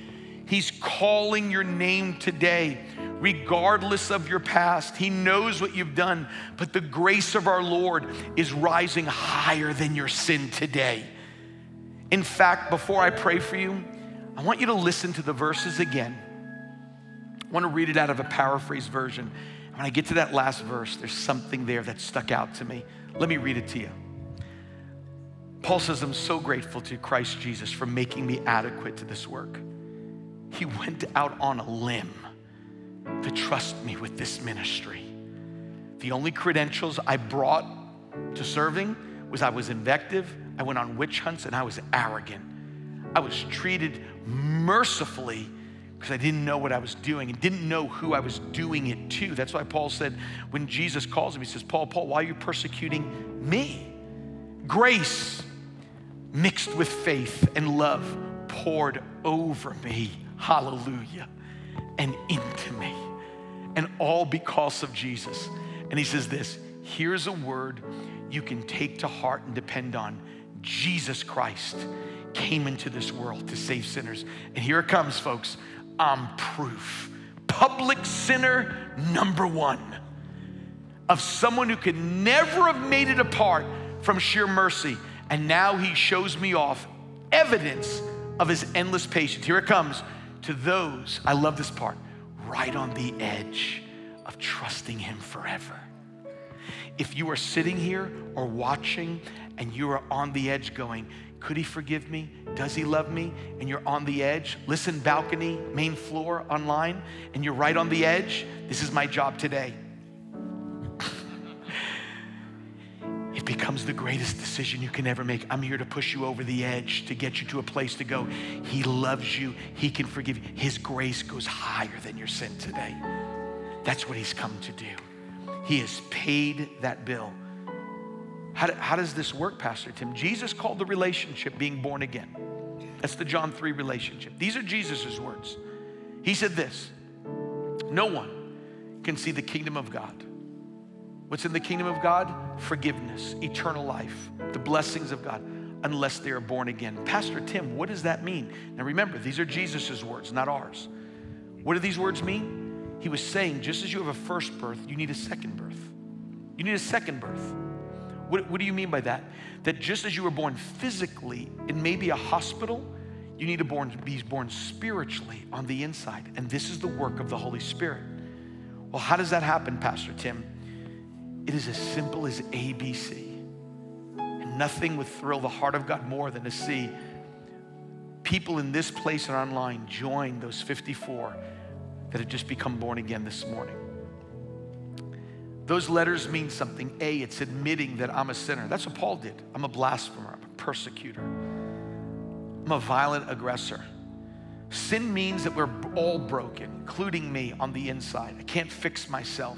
A: He's calling your name today regardless of your past. He knows what you've done, but the grace of our Lord is rising higher than your sin today. In fact, before I pray for you, I want you to listen to the verses again. I want to read it out of a paraphrase version. When I get to that last verse, there's something there that stuck out to me. Let me read it to you. Paul says, I'm so grateful to Christ Jesus for making me adequate to this work. He went out on a limb to trust me with this ministry. The only credentials I brought to serving was I was invective, I went on witch hunts, and I was arrogant. I was treated mercifully because I didn't know what I was doing and didn't know who I was doing it to. That's why Paul said, when Jesus calls him, he says, Paul, Paul, why are you persecuting me? Grace mixed with faith and love poured over me. Hallelujah and into me. And all because of Jesus. And he says this here's a word you can take to heart and depend on Jesus Christ came into this world to save sinners. And here it comes, folks. I'm proof. Public sinner number one of someone who could never have made it apart from sheer mercy. And now he shows me off evidence of his endless patience. Here it comes to those, I love this part, right on the edge of trusting Him forever. If you are sitting here or watching and you are on the edge going, could he forgive me? Does he love me? And you're on the edge. Listen, balcony, main floor, online, and you're right on the edge. This is my job today. becomes the greatest decision you can ever make. I'm here to push you over the edge, to get you to a place to go. He loves you, He can forgive you. His grace goes higher than your sin today. That's what He's come to do. He has paid that bill. How, do, how does this work, Pastor Tim? Jesus called the relationship being born again. That's the John 3 relationship. These are Jesus' words. He said this No one can see the kingdom of God What's in the kingdom of God? Forgiveness, eternal life, the blessings of God, unless they are born again. Pastor Tim, what does that mean? Now remember, these are Jesus' words, not ours. What do these words mean? He was saying, just as you have a first birth, you need a second birth. You need a second birth. What, what do you mean by that? That just as you were born physically in maybe a hospital, you need to born, be born spiritually on the inside. And this is the work of the Holy Spirit. Well, how does that happen, Pastor Tim? It is as simple as ABC. And nothing would thrill the heart of God more than to see people in this place and online join those 54 that have just become born again this morning. Those letters mean something. A, it's admitting that I'm a sinner. That's what Paul did. I'm a blasphemer, I'm a persecutor, I'm a violent aggressor. Sin means that we're all broken, including me on the inside. I can't fix myself.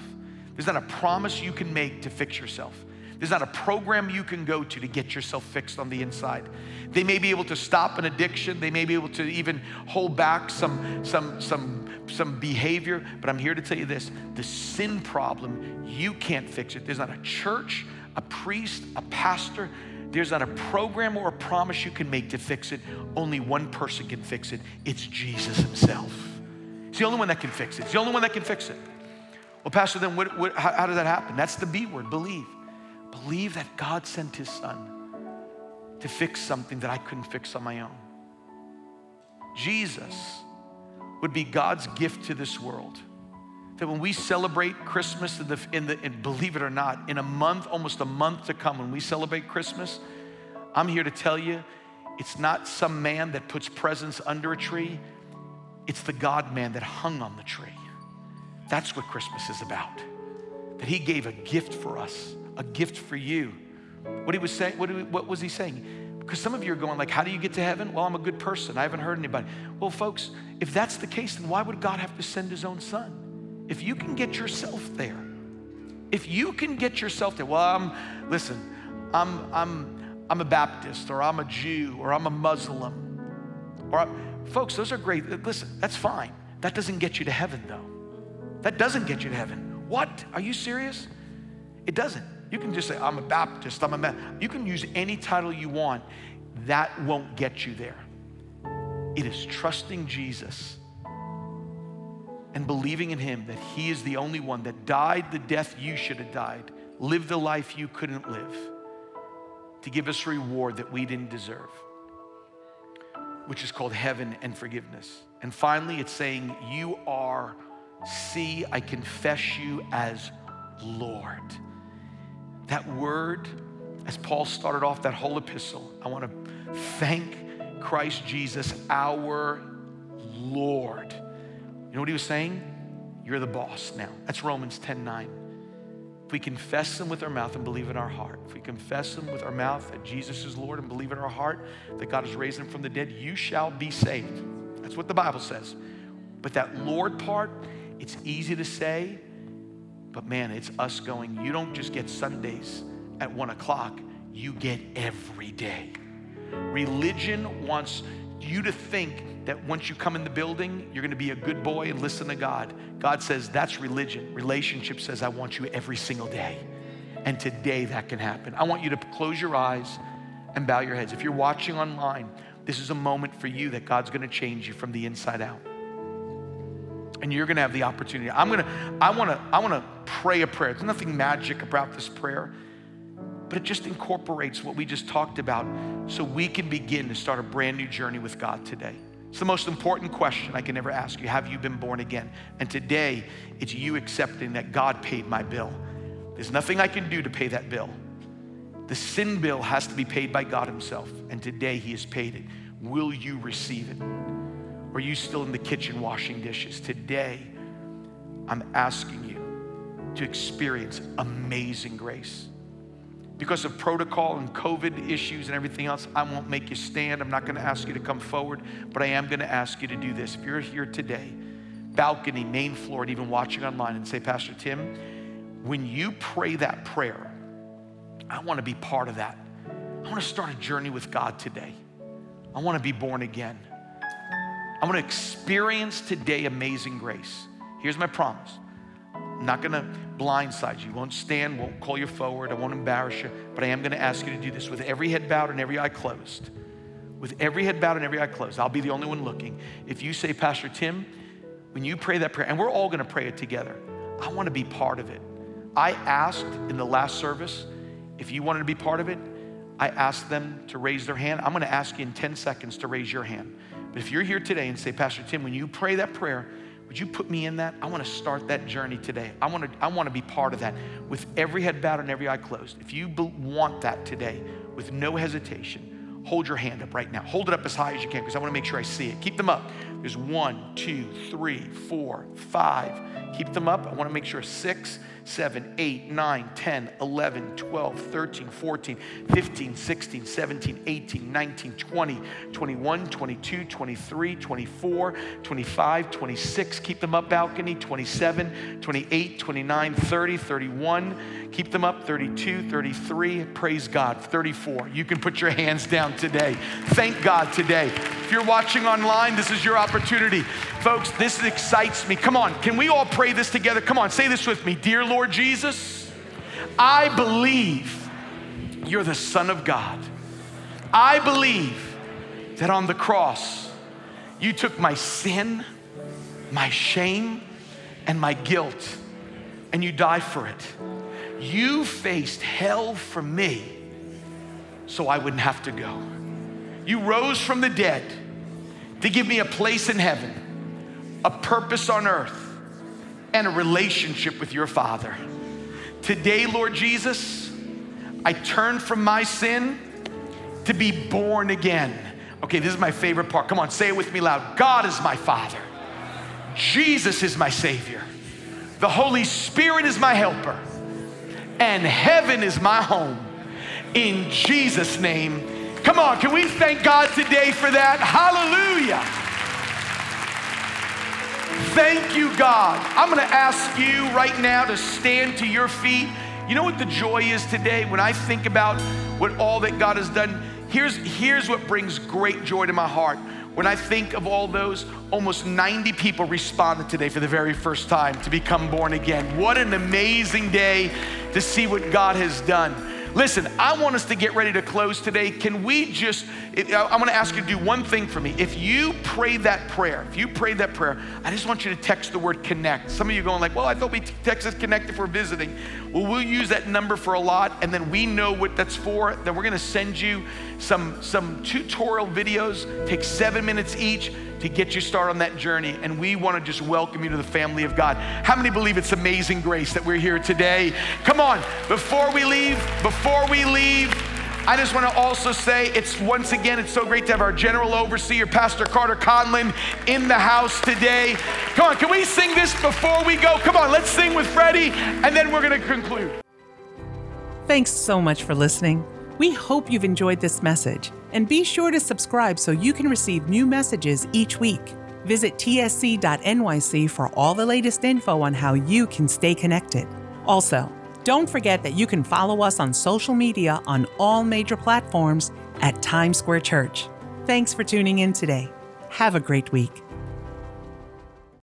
A: There's not a promise you can make to fix yourself. There's not a program you can go to to get yourself fixed on the inside. They may be able to stop an addiction. They may be able to even hold back some, some, some, some behavior. But I'm here to tell you this the sin problem, you can't fix it. There's not a church, a priest, a pastor. There's not a program or a promise you can make to fix it. Only one person can fix it. It's Jesus Himself. It's the only one that can fix it. It's the only one that can fix it. Well, Pastor, then what, what, how, how does that happen? That's the B word believe. Believe that God sent his son to fix something that I couldn't fix on my own. Jesus would be God's gift to this world. That when we celebrate Christmas, in the, in the, and believe it or not, in a month, almost a month to come, when we celebrate Christmas, I'm here to tell you it's not some man that puts presents under a tree, it's the God man that hung on the tree. That's what Christmas is about. That He gave a gift for us, a gift for you. What he was saying, what, he, what was he saying? Because some of you are going like, how do you get to heaven? Well, I'm a good person. I haven't hurt anybody. Well, folks, if that's the case, then why would God have to send His own Son? If you can get yourself there, if you can get yourself there, well, I'm, listen, I'm, I'm, I'm a Baptist or I'm a Jew or I'm a Muslim. Or, folks, those are great. Listen, that's fine. That doesn't get you to heaven though. That doesn't get you to heaven. What? Are you serious? It doesn't. You can just say, I'm a Baptist, I'm a man. You can use any title you want. That won't get you there. It is trusting Jesus and believing in Him that He is the only one that died the death you should have died, lived the life you couldn't live, to give us reward that we didn't deserve, which is called heaven and forgiveness. And finally, it's saying, You are See, I confess you as Lord. That word, as Paul started off that whole epistle, I want to thank Christ Jesus, our Lord. You know what he was saying? You're the boss now. That's Romans 10 9. If we confess Him with our mouth and believe in our heart, if we confess Him with our mouth that Jesus is Lord and believe in our heart that God has raised Him from the dead, you shall be saved. That's what the Bible says. But that Lord part, it's easy to say, but man, it's us going, you don't just get Sundays at one o'clock, you get every day. Religion wants you to think that once you come in the building, you're going to be a good boy and listen to God. God says that's religion. Relationship says, I want you every single day. And today that can happen. I want you to close your eyes and bow your heads. If you're watching online, this is a moment for you that God's going to change you from the inside out and you're going to have the opportunity. I'm going to I want to I want to pray a prayer. There's nothing magic about this prayer. But it just incorporates what we just talked about so we can begin to start a brand new journey with God today. It's the most important question I can ever ask you. Have you been born again? And today, it's you accepting that God paid my bill. There's nothing I can do to pay that bill. The sin bill has to be paid by God Himself, and today He has paid it. Will you receive it? Are you still in the kitchen washing dishes? Today, I'm asking you to experience amazing grace. Because of protocol and COVID issues and everything else, I won't make you stand. I'm not going to ask you to come forward, but I am going to ask you to do this. If you're here today, balcony, main floor, and even watching online, and say, Pastor Tim, when you pray that prayer, I want to be part of that. I want to start a journey with God today. I want to be born again i want to experience today amazing grace. Here's my promise. I'm not gonna blindside you. Won't stand, won't call you forward, I won't embarrass you, but I am gonna ask you to do this with every head bowed and every eye closed. With every head bowed and every eye closed. I'll be the only one looking. If you say, Pastor Tim, when you pray that prayer, and we're all gonna pray it together, I wanna be part of it. I asked in the last service if you wanted to be part of it, I asked them to raise their hand. I'm gonna ask you in 10 seconds to raise your hand. But if you're here today and say, Pastor Tim, when you pray that prayer, would you put me in that? I want to start that journey today. I want to, I want to be part of that with every head bowed and every eye closed. If you want that today, with no hesitation, hold your hand up right now. Hold it up as high as you can because I want to make sure I see it. Keep them up. There's one, two, three, four, five. Keep them up. I want to make sure six, 7, 8, 9, 10, 11, 12, 13, 14, 15, 16, 17, 18, 19, 20, 21, 22, 23, 24, 25, 26. Keep them up, balcony. 27, 28, 29, 30, 31. Keep them up. 32, 33. Praise God. 34. You can put your hands down today. Thank God today. If you're watching online, this is your opportunity. Folks, this excites me. Come on, can we all pray this together? Come on, say this with me. Dear Lord Jesus? I believe you're the Son of God. I believe that on the cross, you took my sin, my shame, and my guilt, and you died for it. You faced hell for me so I wouldn't have to go. You rose from the dead to give me a place in heaven, a purpose on earth, and a relationship with your Father. Today, Lord Jesus, I turn from my sin to be born again. Okay, this is my favorite part. Come on, say it with me loud. God is my Father, Jesus is my Savior, the Holy Spirit is my helper, and heaven is my home. In Jesus' name. Come on, can we thank God today for that? Hallelujah. Thank you, God. I'm going to ask you right now to stand to your feet. You know what the joy is today when I think about what all that God has done? Here's, here's what brings great joy to my heart. When I think of all those, almost 90 people responded today for the very first time to become born again. What an amazing day to see what God has done. Listen, I want us to get ready to close today. Can we just, I'm gonna ask you to do one thing for me. If you pray that prayer, if you pray that prayer, I just want you to text the word connect. Some of you going like, well, I thought we texted connect if we're visiting. Well, we'll use that number for a lot, and then we know what that's for. Then we're gonna send you some, some tutorial videos, take seven minutes each to get you started on that journey. And we want to just welcome you to the family of God. How many believe it's amazing grace that we're here today? Come on, before we leave, before we leave, I just want to also say it's once again, it's so great to have our general overseer, Pastor Carter Conlon, in the house today. Come on, can we sing this before we go? Come on, let's sing with Freddie, and then we're going to conclude. Thanks so much for listening. We hope you've enjoyed this message, and be sure to subscribe so you can receive new messages each week. Visit tsc.nyc for all the latest info on how you can stay connected. Also, don't forget that you can follow us on social media on all major platforms at Times Square Church. Thanks for tuning in today. Have a great week.